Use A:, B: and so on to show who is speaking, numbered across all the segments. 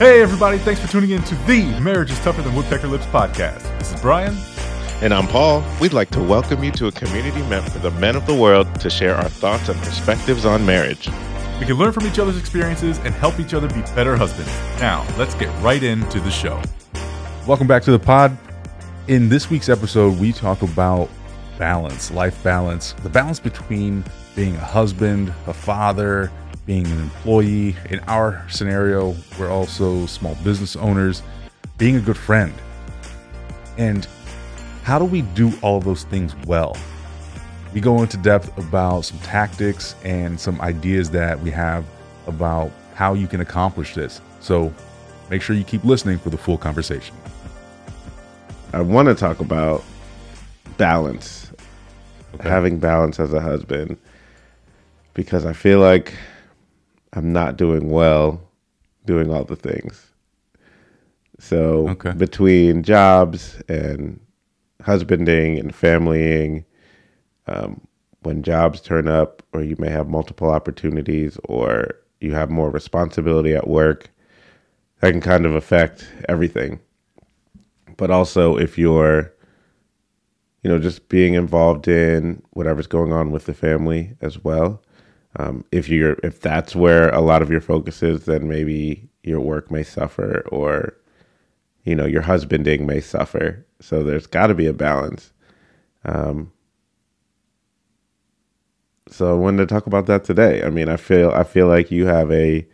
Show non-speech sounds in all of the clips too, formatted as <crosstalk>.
A: Hey, everybody, thanks for tuning in to the Marriage is Tougher Than Woodpecker Lips podcast. This is Brian.
B: And I'm Paul. We'd like to welcome you to a community meant for the men of the world to share our thoughts and perspectives on marriage.
A: We can learn from each other's experiences and help each other be better husbands. Now, let's get right into the show. Welcome back to the pod. In this week's episode, we talk about balance, life balance, the balance between being a husband, a father, being an employee. In our scenario, we're also small business owners, being a good friend. And how do we do all of those things well? We go into depth about some tactics and some ideas that we have about how you can accomplish this. So make sure you keep listening for the full conversation.
B: I want to talk about balance, okay. having balance as a husband, because I feel like I'm not doing well doing all the things. So okay. between jobs and husbanding and familying, um, when jobs turn up, or you may have multiple opportunities, or you have more responsibility at work, that can kind of affect everything. But also, if you're, you know, just being involved in whatever's going on with the family as well, um, if you're if that's where a lot of your focus is, then maybe your work may suffer, or you know your husbanding may suffer. So there's got to be a balance. Um, so I wanted to talk about that today. I mean, I feel I feel like you have a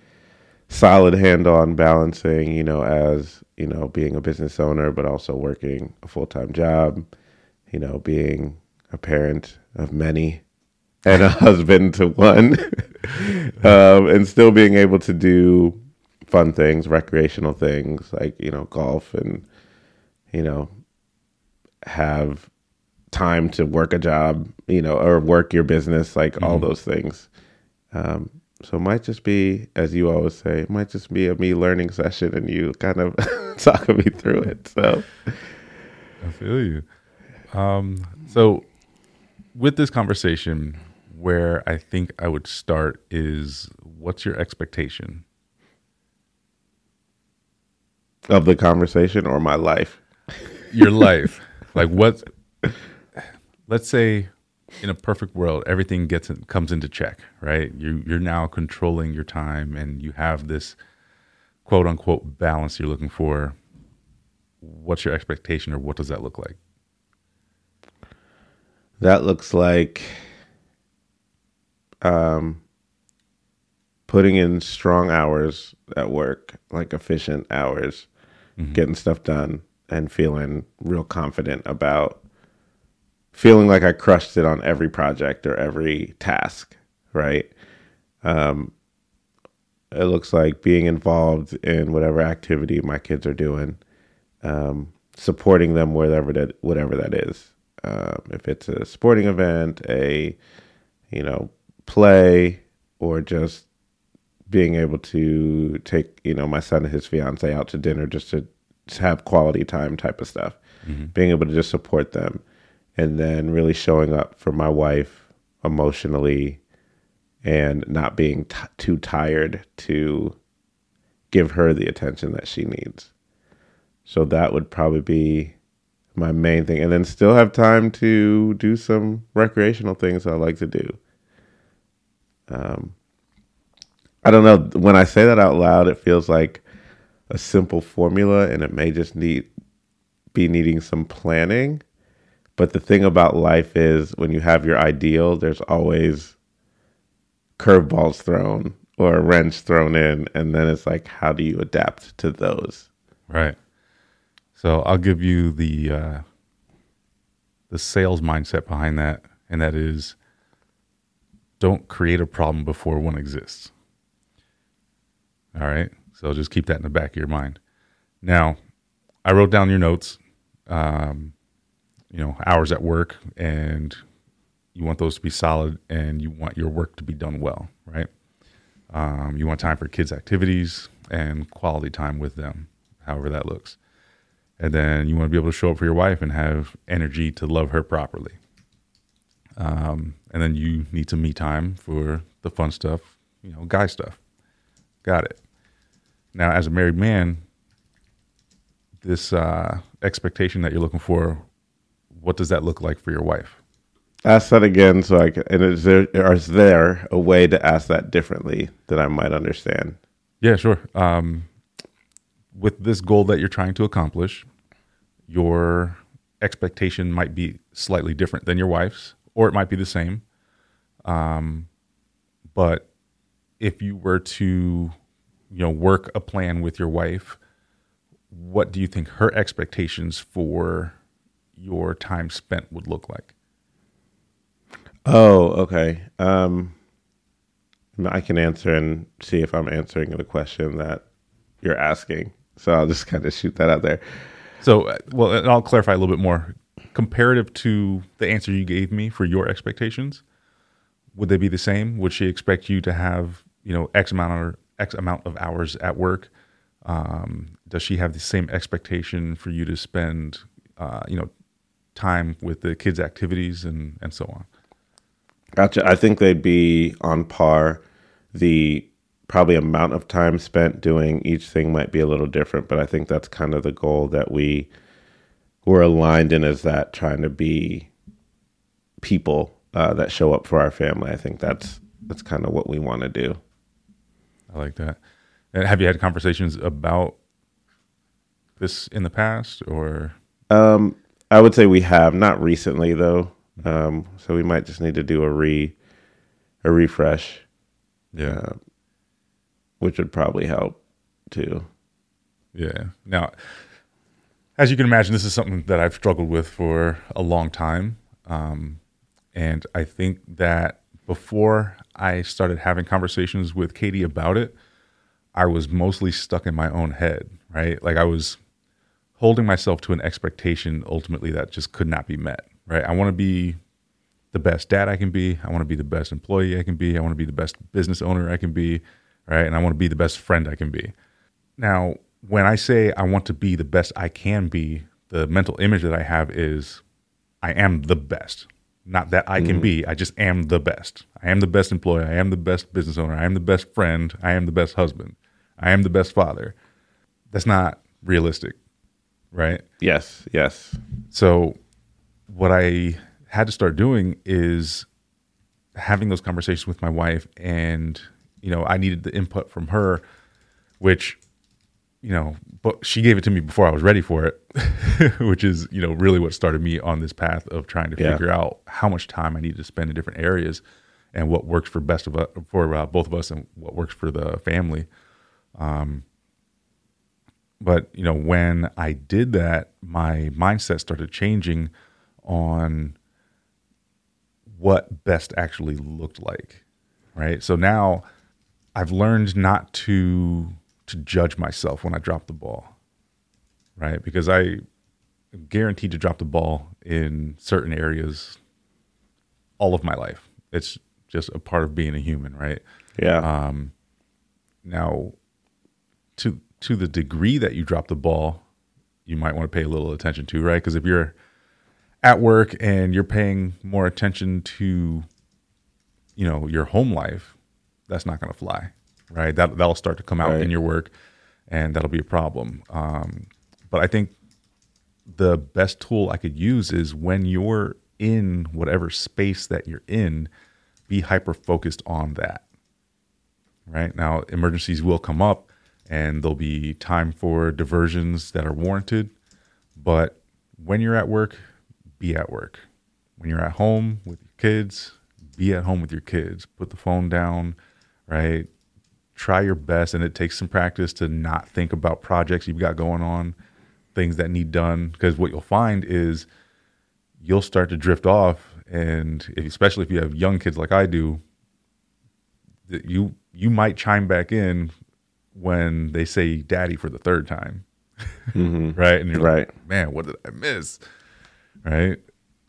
B: solid handle on balancing, you know, as you know, being a business owner, but also working a full time job, you know, being a parent of many and a husband to one, <laughs> um, and still being able to do fun things, recreational things like you know golf and you know have time to work a job, you know, or work your business, like mm-hmm. all those things. Um, so it might just be, as you always say, it might just be a me learning session, and you kind of <laughs> talking me through it. So
A: I feel you. Um, so with this conversation, where I think I would start is what's your expectation
B: of the conversation or my life?
A: Your <laughs> life. like what let's say in a perfect world everything gets in, comes into check, right? You you're now controlling your time and you have this quote unquote balance you're looking for. What's your expectation or what does that look like?
B: That looks like um, putting in strong hours at work, like efficient hours, mm-hmm. getting stuff done, and feeling real confident about feeling like I crushed it on every project or every task, right? Um, it looks like being involved in whatever activity my kids are doing, um, supporting them whatever that whatever that is. Um, if it's a sporting event, a you know play or just being able to take you know my son and his fiance out to dinner just to, to have quality time type of stuff. Mm-hmm. being able to just support them and then really showing up for my wife emotionally and not being t- too tired to give her the attention that she needs. So that would probably be my main thing. And then still have time to do some recreational things i like to do um, I don't know. When I say that out loud, it feels like a simple formula, and it may just need be needing some planning. But the thing about life is, when you have your ideal, there's always curveballs thrown or a wrench thrown in, and then it's like, how do you adapt to those?
A: Right. So I'll give you the uh, the sales mindset behind that, and that is don't create a problem before one exists. All right. So just keep that in the back of your mind. Now, I wrote down your notes, um, you know, hours at work, and you want those to be solid and you want your work to be done well, right? Um, you want time for kids' activities and quality time with them, however that looks. And then you want to be able to show up for your wife and have energy to love her properly. Um, and then you need some me time for the fun stuff, you know, guy stuff. Got it. Now, as a married man, this uh, expectation that you're looking for, what does that look like for your wife?
B: Ask that again, so I can. And is there is there a way to ask that differently that I might understand?
A: Yeah, sure. Um, with this goal that you're trying to accomplish, your expectation might be slightly different than your wife's, or it might be the same. Um, but if you were to, you know, work a plan with your wife, what do you think her expectations for your time spent would look like?
B: Oh, okay. Um, I can answer and see if I'm answering the question that you're asking. So I'll just <laughs> kind of shoot that out there.
A: So, uh, well, and I'll clarify a little bit more. Comparative to the answer you gave me for your expectations, would they be the same? Would she expect you to have, you know, X amount or X amount of hours at work? Um, does she have the same expectation for you to spend, uh, you know, time with the kids' activities and and so on?
B: Gotcha. I think they'd be on par. The probably amount of time spent doing each thing might be a little different, but I think that's kind of the goal that we we're aligned in is that trying to be people uh, that show up for our family. I think that's that's kind of what we want to do.
A: I like that. And have you had conversations about this in the past, or?
B: Um, I would say we have not recently though. Um, so we might just need to do a re a refresh.
A: Yeah.
B: Uh, which would probably help too.
A: Yeah. Now, as you can imagine, this is something that I've struggled with for a long time. Um, and I think that before I started having conversations with Katie about it, I was mostly stuck in my own head, right? Like I was holding myself to an expectation ultimately that just could not be met, right? I want to be the best dad I can be. I want to be the best employee I can be. I want to be the best business owner I can be, right? And I want to be the best friend I can be. Now, when I say I want to be the best I can be, the mental image that I have is I am the best. Not that I can mm. be, I just am the best. I am the best employee. I am the best business owner. I am the best friend. I am the best husband. I am the best father. That's not realistic, right?
B: Yes, yes.
A: So, what I had to start doing is having those conversations with my wife, and you know, I needed the input from her, which, you know, but she gave it to me before I was ready for it, <laughs> which is you know really what started me on this path of trying to
B: Yeah.
A: figure out how much time I need to spend in different areas, and what works for best of us, for uh, both of us, and what works for the family. but you know when i did that my mindset started changing on what best actually looked like right so now i've learned not to to judge myself when i drop the ball right because i am guaranteed to drop the ball in certain areas all of my life it's just a part of being a human right
B: Yeah.
A: Um, now, to to the degree that you drop the ball, you might want to pay a little attention to, right? Because if you're at work and you're paying more attention to, you know, your home life, that's not going to fly, right? That that'll start to come out
B: Right.
A: in your work, and that'll be a problem. Um, but I think the best tool I could use is when you're in whatever space that you're in, be hyper focused on that right? Now, emergencies will come up and there'll be time for diversions that are warranted. But when you're at work, be at work. When you're at home with your kids, be at home with your kids. Put the phone down, right? Try your best. And it takes some practice to not think about projects you've got going on, things that need done. Because what you'll find is you'll start to drift off. And if, especially if you have young kids like I do, you you might chime back in when they say daddy for the third time mm-hmm. <laughs> right and you're
B: Right.
A: like man what did i miss right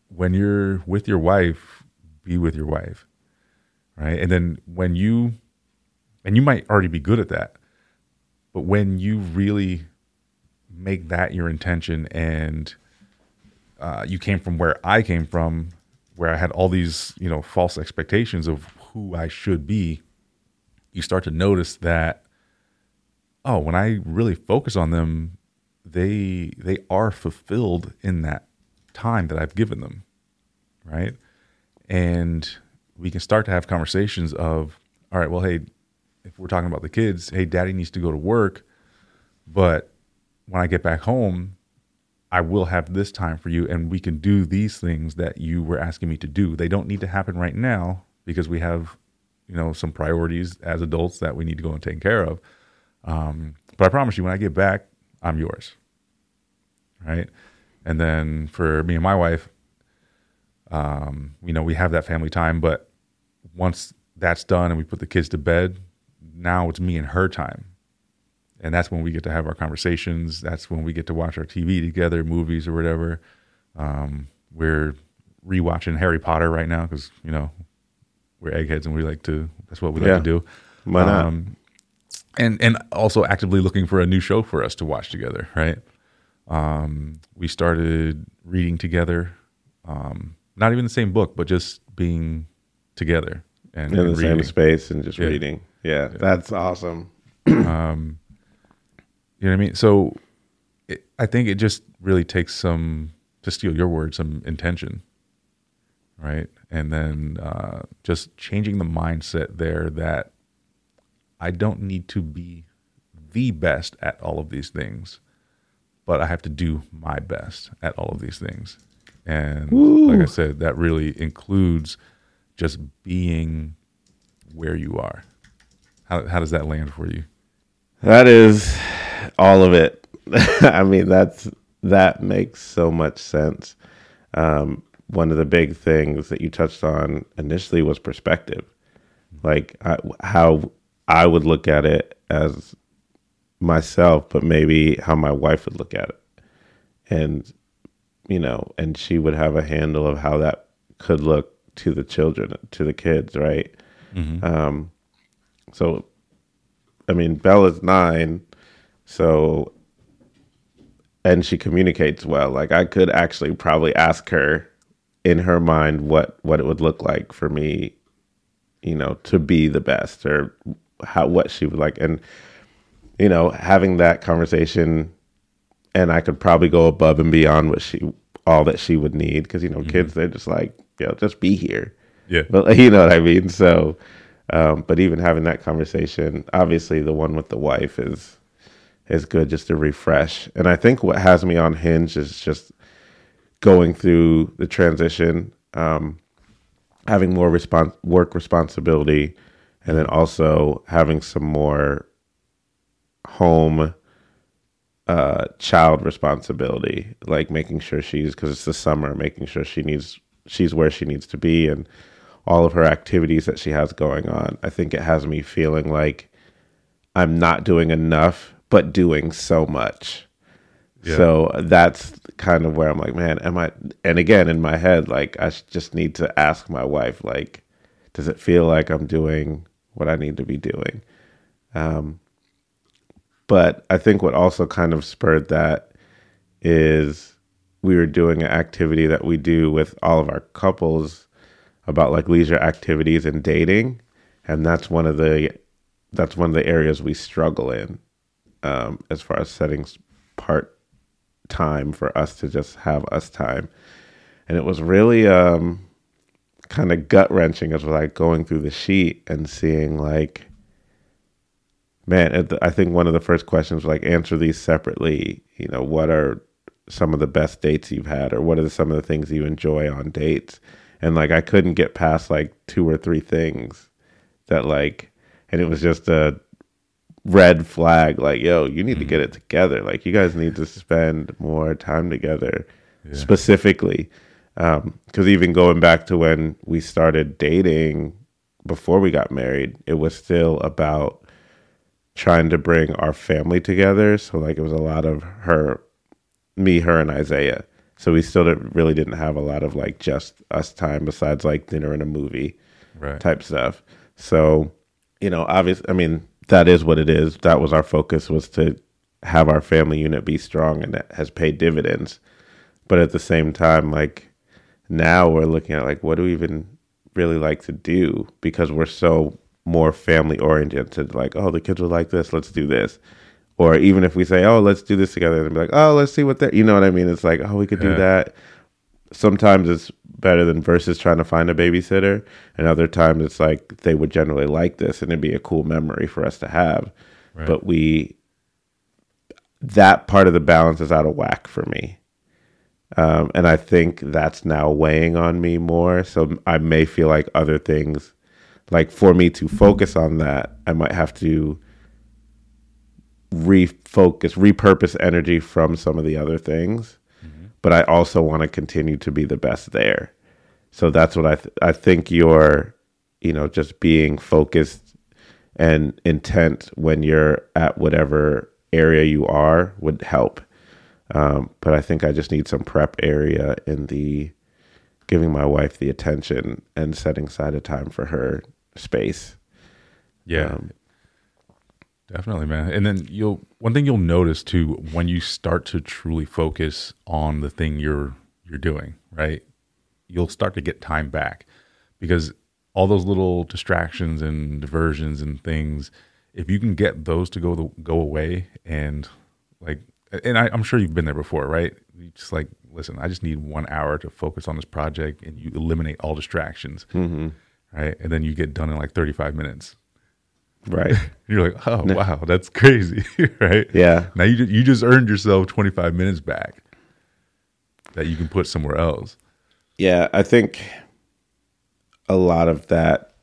A: when you're with your wife be with your wife right and then when you and you might already be good at that but when you really make that your intention and uh, you came from where i came from where i had all these you know false expectations of who i should be you start to notice that oh, when I really focus on them, they they are fulfilled in that time that I've given them, right? And we can start to have conversations of, all right, well, hey, if we're talking about the kids, hey, daddy needs to go to work, but when I get back home, I will have this time for you and we can do these things that you were asking me to do. They don't need to happen right now because we have, you know, some priorities as adults that we need to go and take care of. Um, but I promise you, when I get back, I'm yours. Right. And then for me and my wife, um, you know, we have that family time, but once that's done and we put the kids to bed, now it's me and her time and that's when we get to have our conversations. That's when we get to watch our TV together, movies or whatever. Um, we're rewatching Harry Potter right now because you know we're eggheads and we like to. That's what we like
B: Yeah.
A: to do.
B: Why not?
A: Um, and and also actively looking for a new show for us to watch together. Right. Um, we started reading together. Um, not even the same book, but just being together and,
B: in the same
A: reading.
B: space and just
A: Yeah.
B: reading. Yeah, that's awesome.
A: Um, you know what I mean? So it, I think it just really takes some, to steal your word, some intention, right? And then uh, just changing the mindset there that I don't need to be the best at all of these things, but I have to do my best at all of these things. And like I said, that really includes just being where you are. How, how does that land for you?
B: That is all of it. <laughs> I mean, that's that makes so much sense. Um, one of the big things that you touched on initially was perspective, like I, how I would look at it as myself, but maybe how my wife would look at it, and you know, and she would have a handle of how that could look to the children, to the kids, right? Um, so I mean, Bella's nine, so and she communicates well. Like I could actually probably ask her in her mind what what it would look like for me, you know, to be the best or how what she would like and you know, having that conversation and I could probably go above and beyond what she all that she would need because you know, mm-hmm. kids they're just like, you know, just be here.
A: Yeah.
B: But <laughs> you know what I mean? So, um, but even having that conversation, obviously the one with the wife is is good just to refresh. And I think what has me on hinge is just going through the transition, um, having more respons- work responsibility, and then also having some more home uh child responsibility like making sure she's because it's the summer making sure she needs she's where she needs to be and all of her activities that she has going on. I think it has me feeling like i'm not doing enough but doing so much.
A: Yeah.
B: so that's kind of where i'm like man am i and again in my head like I just need to ask my wife like does it feel like i'm doing what i need to be doing? Um but I think what also kind of spurred that is we were doing an activity that we do with all of our couples about like leisure activities and dating, and that's one of the that's one of the areas we struggle in um, as far as setting part time for us to just have us time, and it was really um, kind of gut wrenching as like going through the sheet and seeing like man i think one of the first questions was like answer these separately. You know what are some of the best dates you've had or what are some of the things you enjoy on dates and like i couldn't get past like two or three things that like and it was just a red flag like yo you need to get mm-hmm. it together like you guys need to spend more time together specifically um, because even going back to when we started dating before we got married it was still about trying to bring our family together. So like it was a lot of her, me, her, and Isaiah. So we still didn't, really didn't have a lot of like just us time besides like dinner and a movie
A: Right.
B: type stuff. So, you know, obviously, I mean, that is what it is. That was our focus was to have our family unit be strong and that has paid dividends. But at the same time, like now we're looking at like, what do we even really like to do? Because we're so more family oriented, like, oh, the kids would like this, let's do this. Or even if we say, "Oh, let's do this together," and be like, "Oh, let's see what that," you know what I mean? It's like, "Oh, we could do that." Sometimes it's better than versus trying to find a babysitter, and other times it's like they would generally like this, and it'd be a cool memory for us to have.
A: Right.
B: But we, that part of the balance is out of whack for me. Um, and I think that's now weighing on me more. So I may feel like other things, like for me to focus on that, I might have to refocus, repurpose energy from some of the other things. But I also want to continue to be the best there. So that's what I th- I think you're, you know, just being focused and intent when you're at whatever area you are would help. Um, but I think I just need some prep area in the giving my wife the attention and setting aside a time for her space.
A: Yeah.
B: Um,
A: Definitely, man. And then you'll one thing you'll notice too when you start to truly focus on the thing you're you're doing, right? You'll start to get time back because all those little distractions and diversions and things, if you can get those to go the, go away and like, and I, I'm sure you've been there before, right? You just like, listen, I just need one hour to focus on this project, and you eliminate all distractions, mm-hmm. right? And then you get done in like 35 minutes.
B: Right. <laughs>
A: You're like, oh wow, that's crazy, <laughs> right?
B: Yeah.
A: Now you you just earned yourself 25 minutes back that you can put somewhere else.
B: Yeah, I think a lot of that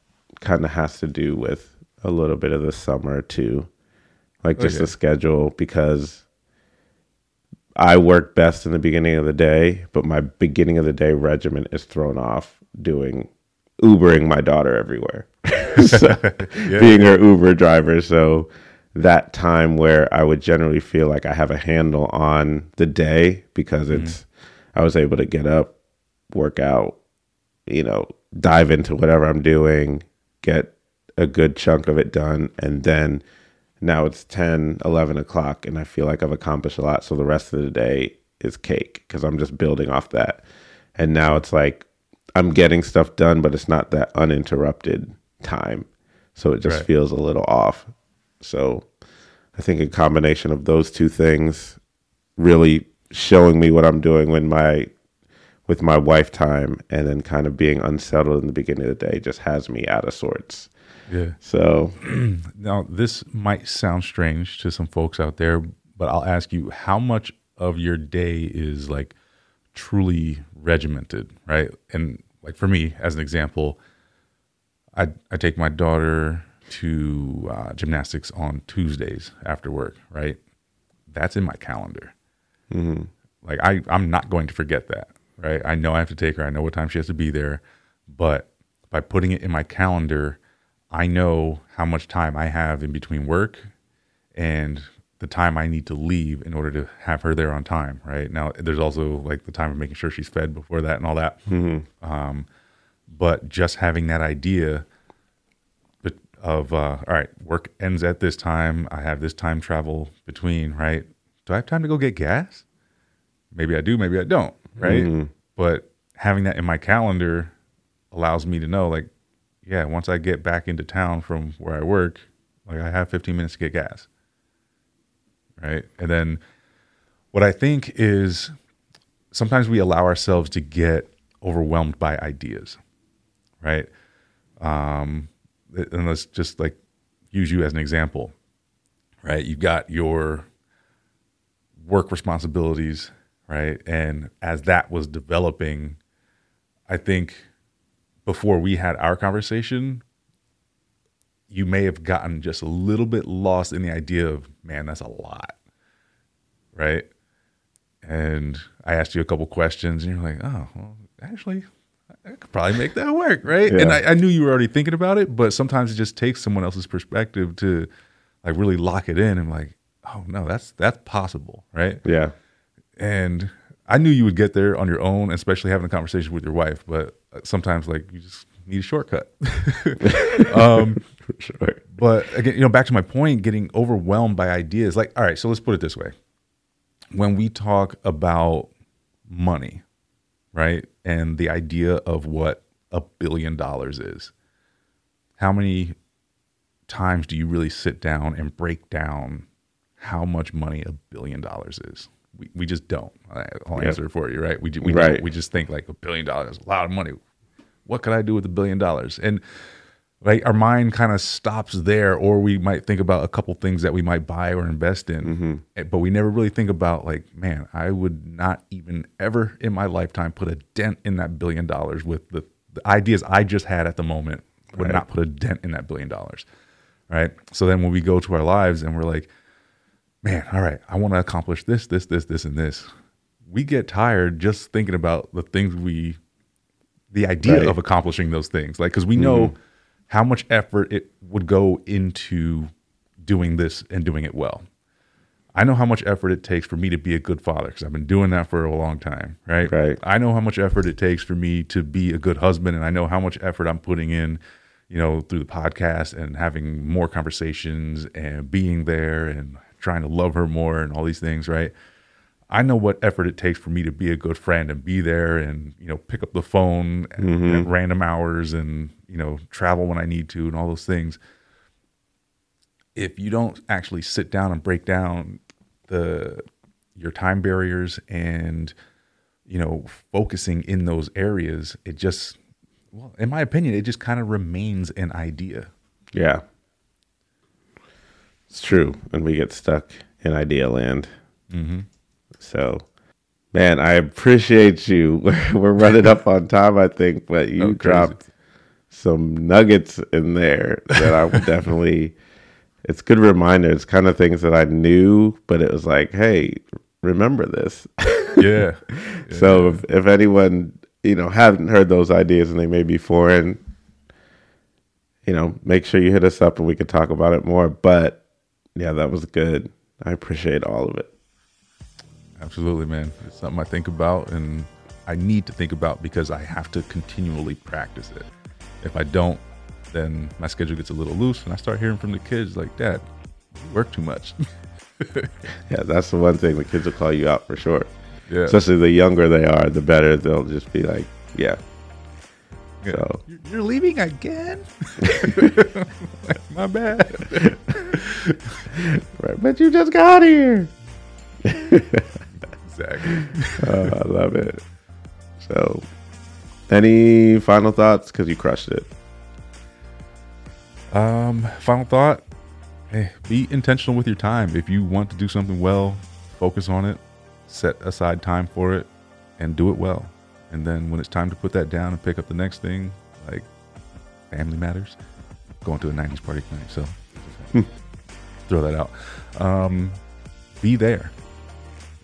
B: kind of has to do with a little bit of the summer too. Like just
A: Okay.
B: the schedule because I work best in the beginning of the day, but my beginning of the day regimen is thrown off doing Ubering my daughter everywhere. <laughs> <laughs> so, <laughs> being her Uber driver. So that time where I would generally feel like I have a handle on the day because mm-hmm. it's I was able to get up, work out, you know, dive into whatever I'm doing, get a good chunk of it done, and then now it's 10, 11 o'clock, and I feel like I've accomplished a lot. So the rest of the day is cake because I'm just building off that. And now it's like I'm getting stuff done, but it's not that uninterrupted time. So it just
A: Right.
B: feels a little off. So I think a combination of those two things really showing me what I'm doing when my with my wife time and then kind of being unsettled in the beginning of the day just has me out of sorts.
A: Yeah.
B: So <clears throat>
A: Now this might sound strange to some folks out there, but I'll ask you, how much of your day is like truly regimented, right? And like for me, as an example, I I take my daughter to uh, gymnastics on Tuesdays after work, right? That's in my calendar. Like I, I'm not going to forget that, right? I know I have to take her. I know what time she has to be there, but by putting it in my calendar, I know how much time I have in between work and the time I need to leave in order to have her there on time, right? Now, there's also like the time of making sure she's fed before that and all that. Um, but just having that idea of, uh, all right, work ends at this time. I have this time travel between, right? Do I have time to go get gas? Maybe I do, maybe I don't, right? But having that in my calendar allows me to know, like, yeah, once I get back into town from where I work, like I have 15 minutes to get gas. Right. And then what I think is sometimes we allow ourselves to get overwhelmed by ideas. Right. Um, and let's just like use you as an example. Right. You've got your work responsibilities. Right. And as that was developing, I think before we had our conversation, you may have gotten just a little bit lost in the idea of, man, that's a lot. Right. And I asked you a couple questions and you're like, oh, well, actually, I could probably make that work. Right. And I, I knew you were already thinking about it, but sometimes it just takes someone else's perspective to like really lock it in and like, oh, no, that's, that's possible. Right
B: yeah.
A: and I knew you would get there on your own, especially having a conversation with your wife. But sometimes, like, you just need a shortcut. <laughs> um, <laughs>
B: For sure.
A: but again, you know, back to my point, getting overwhelmed by ideas. Like, all right, so let's put it this way: when we talk about money, right, and the idea of what a billion dollars is, how many times do you really sit down and break down how much money a billion dollars is. We, we just don't. I'll
B: Yep.
A: answer it for you, right? We, we,
B: Right.
A: we just think like a billion dollars is a lot of money. What could I do with a billion dollars? And right, our mind kind of stops there, or we might think about a couple things that we might buy or invest in, Eh, but we never really think about like, man, I would not even ever in my lifetime put a dent in that billion dollars with the, the ideas I just had at the moment. Would
B: Right.
A: not put a dent in that billion dollars, right? So then when we go to our lives and we're like, man, all right, I want to accomplish this, this, this, this, and this. We get tired just thinking about the things we, the idea
B: Right.
A: of accomplishing those things. Like, because we know how much effort it would go into doing this and doing it well. I know how much effort it takes for me to be a good father because I've been doing that for a long time, right?
B: Right.
A: I know how much effort it takes for me to be a good husband, and I know how much effort I'm putting in, you know, through the podcast and having more conversations and being there and trying to love her more and all these things, right? I know what effort it takes for me to be a good friend and be there and, you know, pick up the phone at, at random hours and, you know, travel when I need to and all those things. If you don't actually sit down and break down the your time barriers and you know focusing in those areas it just well in my opinion it just kind of remains an idea
B: Yeah. It's true. And we get stuck in idea land.
A: mm-hmm.
B: So, man, I appreciate you. <laughs> We're running up on time, I think, but you
A: Oh,
B: dropped some nuggets in there that I would <laughs> definitely. It's good reminder. It's kind of things that I knew, but it was like, hey, remember this.
A: yeah <laughs>
B: So if, if anyone you know haven't heard those ideas and they may be foreign, you know, make sure you hit us up and we could talk about it more. But yeah, that was good. I appreciate all of it.
A: Absolutely man it's something i think about and i need to think about because i have to continually practice it if i don't then my schedule gets a little loose and i start hearing from the kids like dad you work too much <laughs>
B: Yeah, that's the one thing the kids will call you out for sure.
A: yeah
B: Especially the younger they are, the better they'll just be like, yeah.
A: Yeah.
B: So
A: You're- You're leaving again? <laughs> My bad. <laughs>
B: right, but you just got here.
A: Exactly.
B: Uh, <laughs> I love it. So, any final thoughts? Because you crushed it.
A: Um, final thought. Hey, be intentional with your time. If you want to do something well, focus on it, set aside time for it, and do it well. And then when it's time to put that down and pick up the next thing, like family matters, going to a 90s party tonight. So throw that out. Um, be there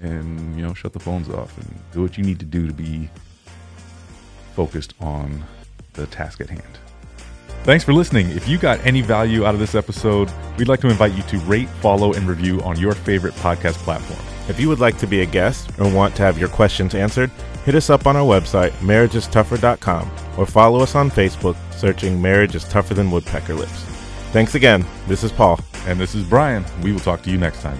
A: and, you know, shut the phones off and do what you need to do to be focused on the task at hand. Thanks for listening. If you got any value out of this episode, we'd like to invite you to rate, follow, and review on your favorite podcast platform.
C: If you would like to be a guest or want to have your questions answered, hit us up on our website, marriagestougher.com, or follow us on Facebook, searching Marriage is Tougher Than Woodpecker Lips. Thanks again. This is Paul.
A: And this is Brian. We will talk to you next time.